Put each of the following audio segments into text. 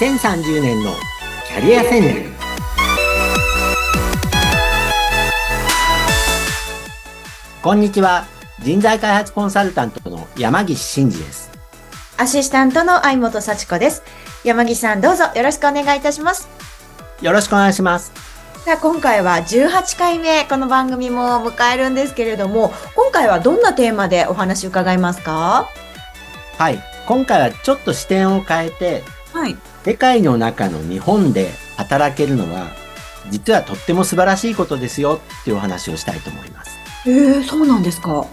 2030年のキャリア戦略。こんにちは。人材開発コンサルタントの山岸真嗣です。アシスタントの相本幸子です。山岸さんどうぞ。よろしくお願いいたします。よろしくお願いします。さあ今回は18回目この番組も迎えるんですけれども今回はどんなテーマでお話伺いますか？はい。今回はちょっと視点を変えてはい。世界の中の日本で働けるのは実はとっても素晴らしいことですよっていうお話をしたいと思います。えー、そうなんですか？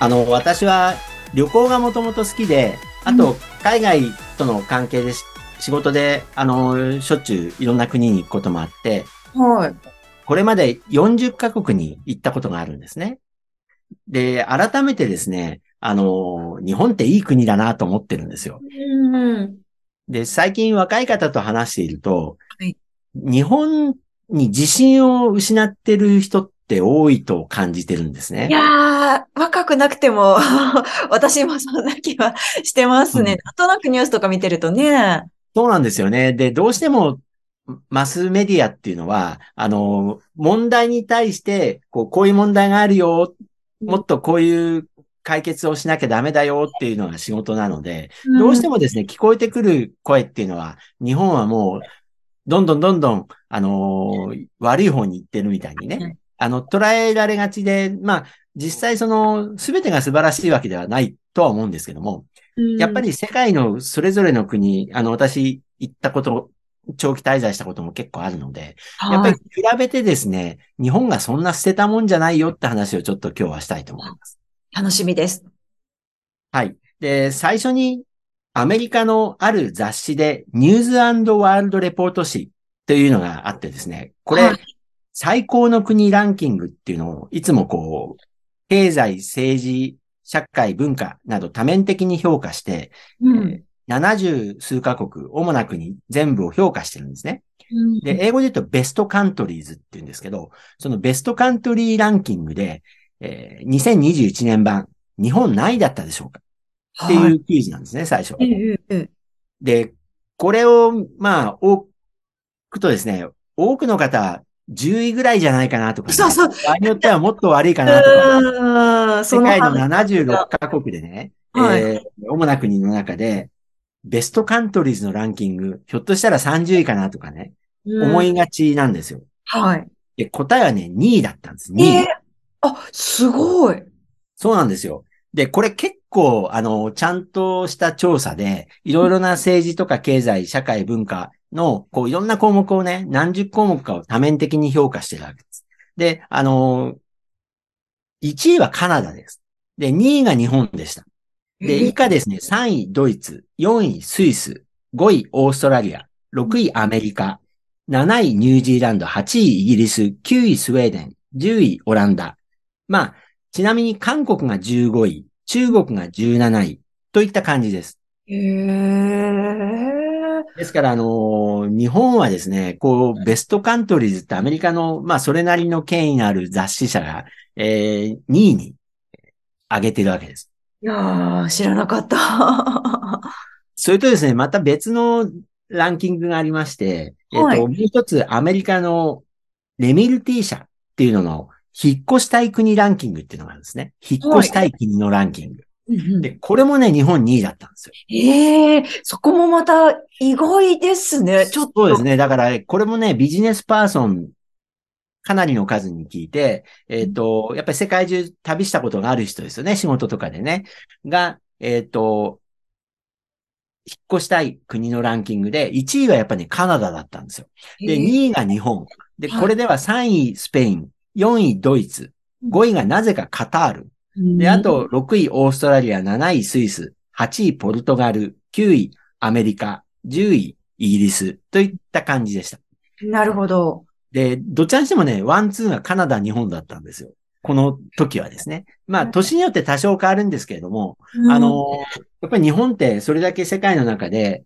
あの私は旅行がもともと好きであうと海外との関係でし仕事であのしょっちゅういろんな国に行くこともあってはい。これまで40カ国に行ったことがあるんですね。で、改めてですね、あの、日本っていい国だなと思ってるんですよ。うんで、最近若い方と話していると、はい日本に自信を失ってる人って多いと感じてるんですねい。やー、若くなくても、私もそんな気はしてますね。うんなんとなくニュースとか見てるとね。そうなんですよね。で、どうしても、マスメディアっていうのは、あの、問題に対して、こう、こういう問題があるよ、もっとこういう解決をしなきゃダメだよっていうのが仕事なので、どうしても、もですね、聞こえてくる声っていうのは、日本はもう、どんどんどんどん、あのー悪い方に行ってるみたいにはい。ね、あの、捉えられがちで、まあ、実際その、すべてが素晴らしいわけではないとは思うんですけども、やっぱり世界のそれぞれの国、あの、私行ったこと、長期滞在したことも結構あるので、うん、やっぱりはい比べてですね、日本がそんな捨てたもんじゃないよって話をちょっと今日はしたいと思います。楽しみです。はい。で、最初にアメリカのある雑誌でニューズワールドレポート誌というのがあってですね、これ、はい最高の国ランキングっていうのをいつもこう、経済、政治、社会、文化など多面的に評価して、うんえー70数カ国、主な国全部を評価してるんですね。で、英語で言うとベストカントリーズって言うんですけど、そのベストカントリーランキングで、えー2021年版、日本何位だったでしょうか？ってはいいうクイズなんですね、最初。で、これを、まあ、多くとですね、多くの方、10位ぐらいじゃないかなとか、ね、そうそう場合によってはもっと悪いかなとか、世界の話76カ国でね、はいえー主な国の中で、ベストカントリーズのランキング、ひょっとしたら30位かなとかね、うん思いがちなんですよ。はい。で、答えはね、2位だったんです。2位。ええあ、すごい。そうなんですよ。で、これ結構、あの、ちゃんとした調査で、いろいろな政治とか経済、社会、文化の、こう、いろんな項目をね、何十項目かを多面的に評価してるわけです。で、あの、1位はカナダです。で、2位が日本でした。で、以下ですね、3位ドイツ、4位スイス、5位オーストラリア、6位アメリカ、7位ニュージーランド、8位イギリス、9位スウェーデン、10位オランダ。まあ、ちなみに韓国が15位、中国が17位といった感じです。へえ。ですから、あのー日本はですね、こう、ベストカントリーズってアメリカの、まあ、それなりの権威のある雑誌社が、えー、2位に上げてるわけです。いやー、知らなかった。それとですね、また別のランキングがありまして、えっ、と、はいもう一つアメリカのレミルティ社っていうのの、引っ越したい国ランキングっていうのがあるんですね。引っ越したい国のランキング。で、これもね、日本2位だったんですよ。ええそこもまた意外ですね。ちょっと。そうですね。だから、これもね、ビジネスパーソン、かなりの数に聞いて、えっ、と、やっぱり世界中旅したことがある人ですよね。仕事とかでね。が、えっ、と、引っ越したい国のランキングで、1位はやっぱり、ね、カナダだったんですよ。で、2位が日本。で、はいこれでは3位スペイン、4位ドイツ、5位がなぜかカタール。で、あと、6位オーストラリア、7位スイス、8位ポルトガル、9位アメリカ、10位イギリスといった感じでした。なるほど。で、どちらにしてもね、 one、two がカナダ、日本だったんですよ。この時はですね。まあ、年によって多少変わるんですけれども、あの、やっぱり日本ってそれだけ世界の中で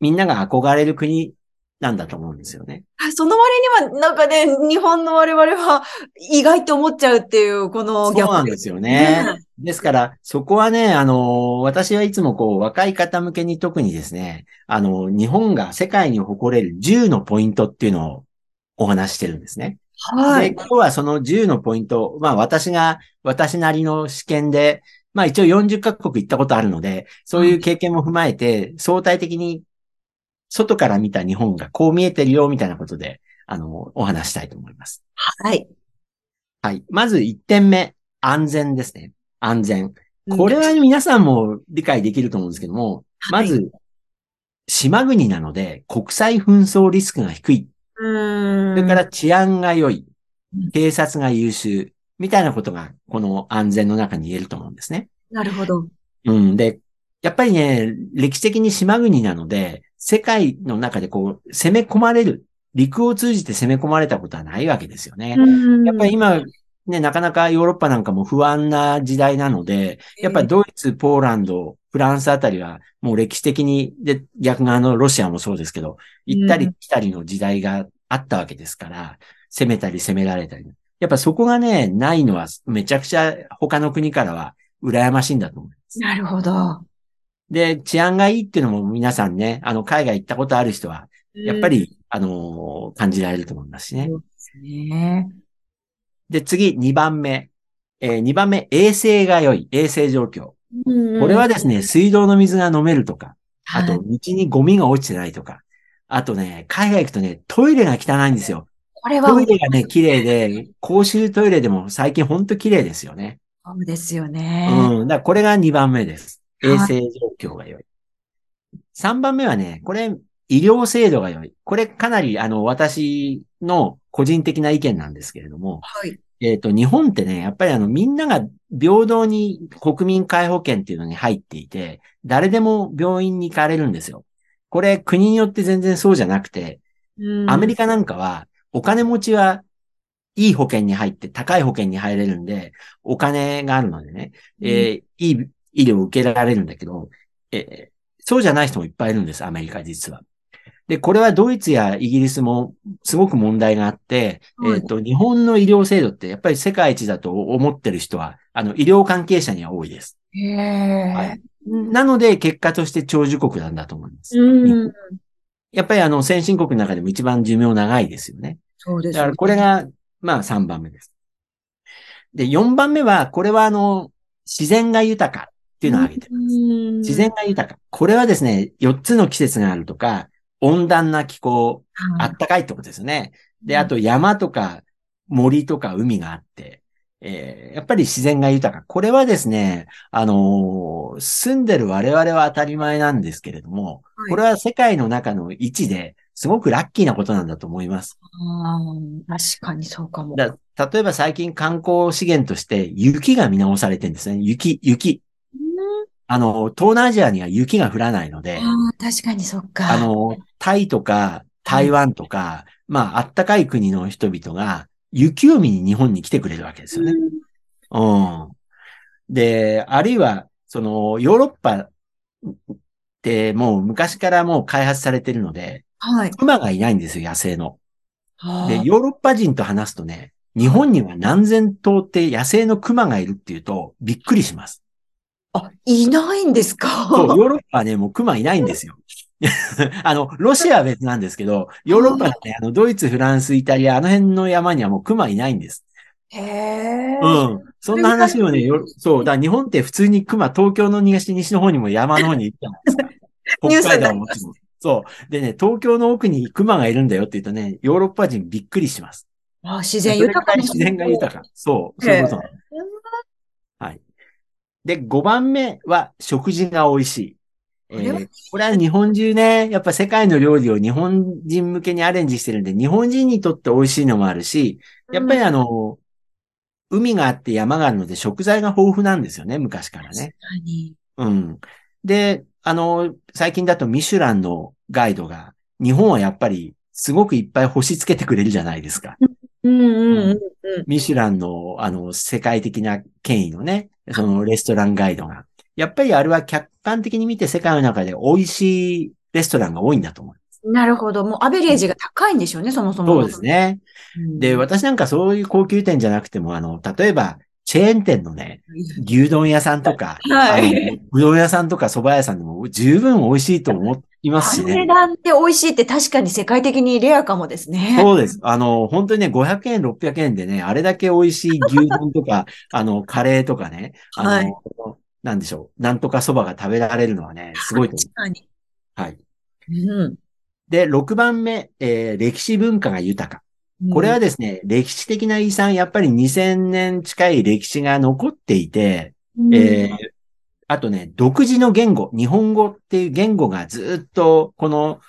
みんなが憧れる国なんだと思うんですよね。その割には、なんかね、日本の我々は意外と思っちゃうっていう、このそうなんですよね。ですから、そこはね、あの、私はいつもこう、若い方向けに特にですね、あの、日本が世界に誇れる10のポイントっていうのをお話してるんですね。はい。で、今日はその10のポイント、まあ私が、私なりの試験で、まあ一応40カ国行ったことあるので、そういう経験も踏まえて、相対的に外から見た日本がこう見えてるよ、みたいなことで、あの、お話したいと思います。はい。はい。まず1点目、安全ですね。安全。これは皆さんも理解できると思うんですけども、まず、島国なので国際紛争リスクが低い。それから治安が良い。警察が優秀。みたいなことが、この安全の中に言えると思うんですね。なるほど。うん。で、やっぱりね、歴史的に島国なので、世界の中でこう、攻め込まれる、陸を通じて攻め込まれたことはないわけですよね。やっぱり今、ね、なかなかヨーロッパなんかも不安な時代なので、やっぱりドイツ、ポーランド、フランスあたりはもう歴史的に、で、逆側のロシアもそうですけど、行ったり来たりの時代があったわけですから、攻めたり攻められたり。やっぱそこがね、ないのはめちゃくちゃ他の国からは羨ましいんだと思います。なるほど。で、治安がいいっていうのも皆さんね、あの、海外行ったことある人は、やっぱり、あのー、感じられると思いますしね。そうですね。で、次、2番目。えー、2番目、衛生が良い。衛生状況。これはですね、水道の水が飲めるとか、あと、道にゴミが落ちてないとか、あとね、海外行くとね、トイレが汚いんですよ。これは。トイレがね、綺麗で、公衆トイレでも最近ほんと綺麗ですよね。そうですよね。うん。だこれが2番目です。衛生状況が良い。3番目はね、これ、医療制度が良い。これかなり、あの、私の個人的な意見なんですけれども、はい。えっ、と、日本ってね、やっぱりあの、みんなが平等に国民皆保険っていうのに入っていて、誰でも病院に行かれるんですよ。これ、国によって全然そうじゃなくて、アメリカなんかは、お金持ちはいい保険に入って高い保険に入れるんで、お金があるのでね、うん、えー、いい医療を受けられるんだけど、えー、そうじゃない人もいっぱいいるんです、アメリカ実は。で、これはドイツやイギリスもすごく問題があって、はい、えっ、ー、と、日本の医療制度ってやっぱり世界一だと思ってる人は、あの、医療関係者には多いです。へはい、なので、結果として長寿国なんだと思います。やっぱりあの、先進国の中でも一番寿命長いですよね。そうです、ね。だからこれが、まあ3番目です。で、4番目は、これはあの、自然が豊かっていうのを挙げてます。自然が豊か。これはですね、4つの季節があるとか、温暖な気候、あったかいってことですね。で、あと山とか森とか海があって、えー、やっぱり自然が豊か。これはですね、あのー、住んでる我々は当たり前なんですけれども、はい、これは世界の中の位置ですごくラッキーなことなんだと思います。あ確かにそうかも。だ例えば最近観光資源として雪が見直されてるんですね。雪、雪。あの、東南アジアには雪が降らないので、確かにそっか。あの、タイとか台湾とか、はい、まあ、あったかい国の人々が雪を見に日本に来てくれるわけですよね。うん、うん。で、あるいは、その、ヨーロッパってもう昔からもう開発されてるので、はい。熊がいないんですよ、野生の。で、ヨーロッパ人と話すとね、日本には何千頭って野生の熊がいるっていうと、びっくりします。あ、いないんですか？そう、ヨーロッパはね、もう熊いないんですよ。あの、ロシアは別なんですけど、ヨーロッパのね、あの、ドイツ、フランス、イタリア、あの辺の山にはもう熊いないんです。へえ。うん。そんな話をね、よそう、だ日本って普通に熊、東京の東、西の方にも山の方に行ったんですか。北海道ももちろん。そう。でね、東京の奥に熊がいるんだよって言うとね、ヨーロッパ人びっくりします。あ自然豊か。自然が豊か。そう、そういうことはい。で、5番目は食事が美味しい。えー、これは？日本中ね、やっぱ世界の料理を日本人向けにアレンジしてるんで、日本人にとって美味しいのもあるし、やっぱりあの、うん、海があって山があるので食材が豊富なんですよね、昔からね。確かに。うん。で、あの、最近だとミシュランのガイドが、日本はやっぱりすごくいっぱい星つけてくれるじゃないですか。うんうんうん、ミシュランの、あの、世界的な権威のね、そのレストランガイドが。やっぱりあれは客観的に見て世界の中で美味しいレストランが多いんだと思います。なるほど。もうアベレージが高いんでしょうね、そもそも。そうですね。うん。で、私なんかそういう高級店じゃなくても、あの、例えば、チェーン店のね、牛丼屋さんとか、はいうどん屋さんとか蕎麦屋さんでも十分美味しいと思いますしあの値ね。段って美味しいって確かに世界的にレアかもですね。そうです。あの、本当にね、500円、600円でね、あれだけ美味しい牛丼とか、あの、カレーとかね、あの、はいなんでしょう、なんとか蕎麦が食べられるのはね、すごいと確かに。思う。はい。うん。で、6番目、えー歴史文化が豊か。これはですね、歴史的な遺産、やっぱり2000年近い歴史が残っていて、うん、えーあとね、独自の言語、日本語っていう言語がずっとこの、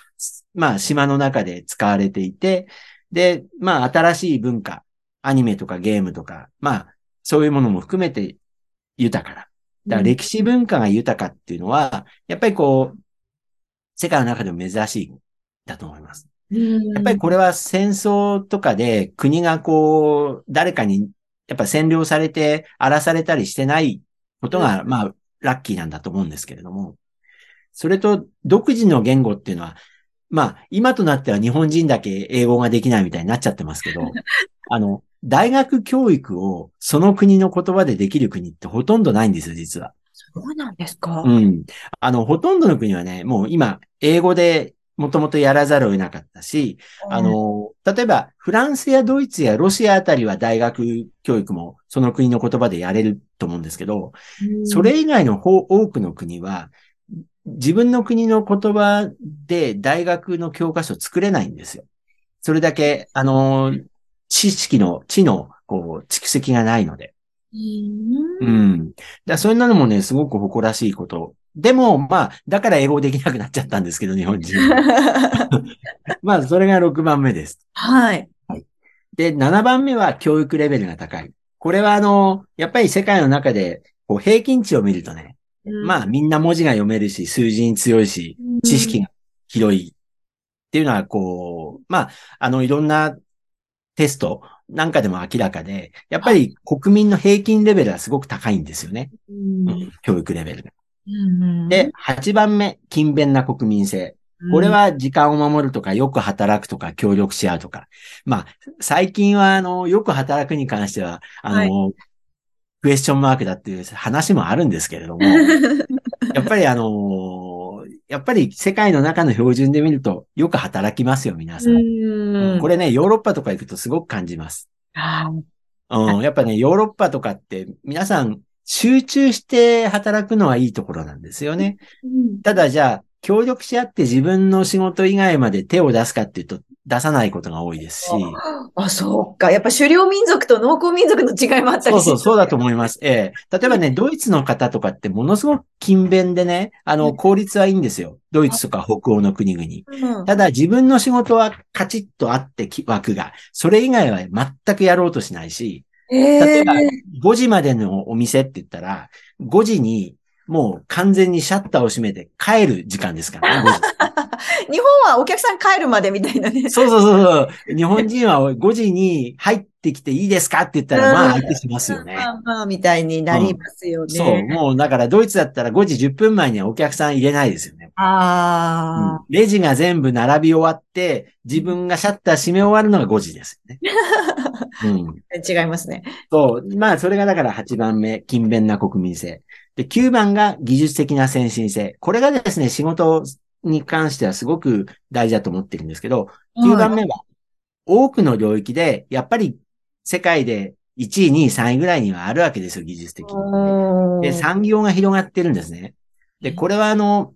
まあ島の中で使われていて、で、まあ新しい文化、アニメとかゲームとか、まあそういうものも含めて豊かだ。だから歴史文化が豊かっていうのは、やっぱりこう、世界の中でも珍しいんだと思います。うんやっぱりこれは戦争とかで国がこう、誰かにやっぱ占領されて荒らされたりしてないことが、まあ、ラッキーなんだと思うんですけれども、それと独自の言語っていうのは、まあ、今となっては日本人だけ英語ができないみたいになっちゃってますけど、あの、大学教育をその国の言葉でできる国ってほとんどないんですよ、実は。そうなんですか？うん。あの、ほとんどの国はね、もう今、英語でもともとやらざるを得なかったし、あの、例えば、フランスやドイツやロシアあたりは大学教育もその国の言葉でやれると思うんですけど、うん、それ以外の方多くの国は、自分の国の言葉で大学の教科書作れないんですよ。それだけ、あの、知識の、知の、こう、蓄積がないので。うん。うん。だそんなのもね、すごく誇らしいこと。でも、まあ、だから英語できなくなっちゃったんですけど、日本人は。まあ、それが6番目です。はい。で、7番目は教育レベルが高い。これはあの、やっぱり世界の中で、こう、平均値を見るとね、まあ、みんな文字が読めるし、数字に強いし、知識が広いっていうのは、こう、まあ、あの、いろんなテストなんかでも明らかで、やっぱり国民の平均レベルはすごく高いんですよね。うんうん教育レベルが。うんで、8番目、勤勉な国民性。これ、は時間を守るとか、よく働くとか、協力し合うとか。まあ、最近は、あの、よく働くに関しては、あの、クエスチョンマークだっていう話もあるんですけれども、やっぱりあのやっぱり世界の中の標準で見ると、よく働きますよ、皆さん。うんこれね、ヨーロッパとか行くとすごく感じます。はいうん、やっぱね、ヨーロッパとかって、皆さん、集中して働くのはいいところなんですよね。うんただじゃあ、協力し合って自分の仕事以外まで手を出すかっていうと、出さないことが多いですし。あ、そうか。やっぱ狩猟民族と農耕民族の違いもあったりそうそう、そうだと思思います。ええ。例えばね、ドイツの方とかってものすごく勤勉でね、あの、効率はいいんですよ。ドイツとか北欧の国々。うん。ただ自分の仕事はカチッとあってき枠が、それ以外は全くやろうとしないし、ええ例えば5時までのお店って言ったら、5時にもう完全にシャッターを閉めて帰る時間ですからね、5時。日本はお客さん帰るまでみたいなね。そうそうそうそう。日本人は5時に入ってきていいですかって言ったら、まあ相手しますよね。まあまあ、みたいになりますよね。そう。もうだからドイツだったら5時10分前にはお客さん入れないですよね。ああ、うんレジが全部並び終わって、自分がシャッター閉め終わるのが5時ですよね。うん。違いますね。そう。まあ、それがだから8番目、勤勉な国民性。で、9番が技術的な先進性。これがですね、仕事に関してはすごく大事だと思ってるんですけど、9番目は、多くの領域で、やっぱり世界で1位、2位、3位ぐらいにはあるわけですよ、技術的に。で、で、産業が広がってるんですね。で、これはあの、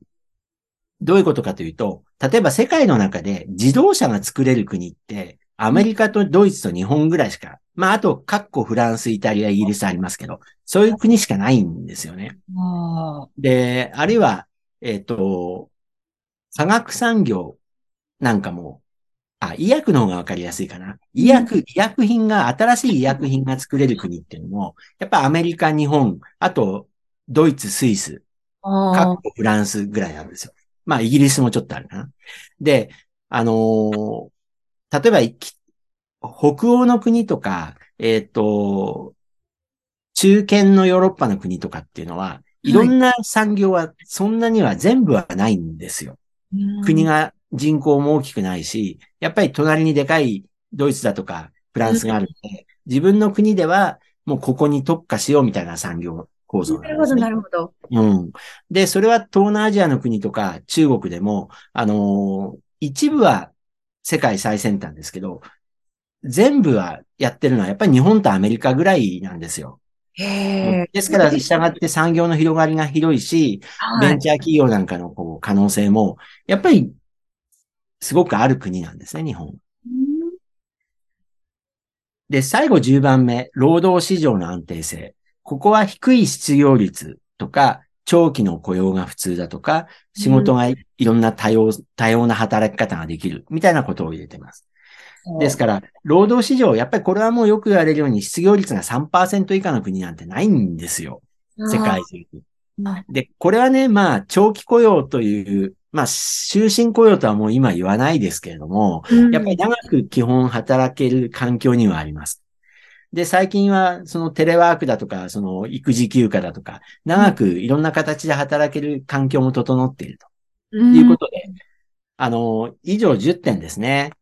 どういうことかというと、例えば世界の中で自動車が作れる国って、アメリカとドイツと日本ぐらいしか、まあ、あと、各国フランス、イタリア、イギリスありますけど、そういう国しかないんですよね。あで、あるいは、えっ、と、科学産業なんかも、あ、医薬の方がわかりやすいかな。医薬、医薬品が、新しい医薬品が作れる国っていうのも、やっぱアメリカ、日本、あと、ドイツ、スイス、あ各国フランスぐらいなんですよ。まあ、イギリスもちょっとあるかな。で、あのー例えば北欧の国とか、えっ、と、中堅のヨーロッパの国とかっていうのは、いろんな産業はそんなには全部はないんですよ。国。が人口も大きくないし、やっぱり隣にでかいドイツだとかフランスがあるので、自分の国ではもうここに特化しようみたいな産業構造なるほど、なんですね。なるほど。うん。で、それは東南アジアの国とか中国でも、あのー一部は世界最先端ですけど、全部はやってるのはやっぱり日本とアメリカぐらいなんですよ。ですから、従って産業の広がりが広いし、はい。ベンチャー企業なんかのこう可能性も、やっぱりすごくある国なんですね、日本。で、最後10番目、労働市場の安定性。ここは低い失業率とか、長期の雇用が普通だとか、仕事がいいろんな多様、多様な働き方ができる、みたいなことを入れてます。ですから、労働市場、やっぱりこれはもうよく言われるように失業率が3%以下の国なんてないんですよ。世界中に。はいで、これはね、まあ、長期雇用という、まあ、終身雇用とはもう今言わないですけれども、うんやっぱり長く基本働ける環境にはあります。で、最近はそのテレワークだとか、その育児休暇だとか、長くいろんな形で働ける環境も整っているとうんいうことで、あの、以上10点ですね。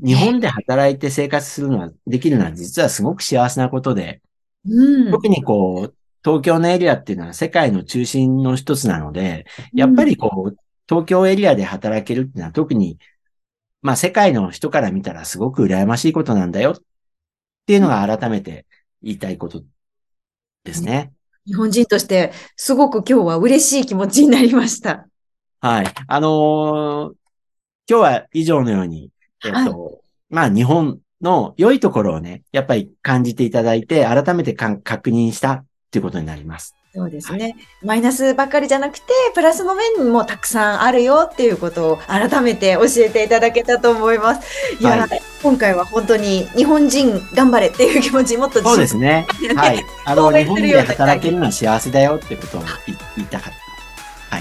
日本で働いて生活するのは、できるのは実はすごく幸せなことで、うん。特にこう、東京のエリアっていうのは世界の中心の一つなので、やっぱりこう、東京エリアで働けるっていうのは特に、まあ世界の人から見たらすごく羨ましいことなんだよっていうのが改めて言いたいことですね。日本人として、すごく今日は嬉しい気持ちになりました。はい。あのー今日は以上のように、えっ、と、まあ日本の良いところをね、やっぱり感じていただいて、改めてかん確認したっていうことになります。そうですね。マイナスばっかりじゃなくて、プラスの面もたくさんあるよっていうことを改めて教えていただけたと思います。いや、は今回は本当に日本人頑張れっていう気持ちもっとそうですね。はい。あの、日本で働けるのは幸せだよってことを言言いたかっ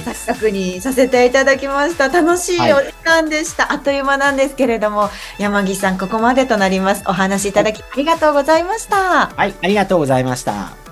た。はい。錯覚にさせていただきました。楽しいお時間でした。あっという間なんですけれども、山岸さん、ここまでとなります。お話しいただきありがとうございました。はい、ありがとうございました。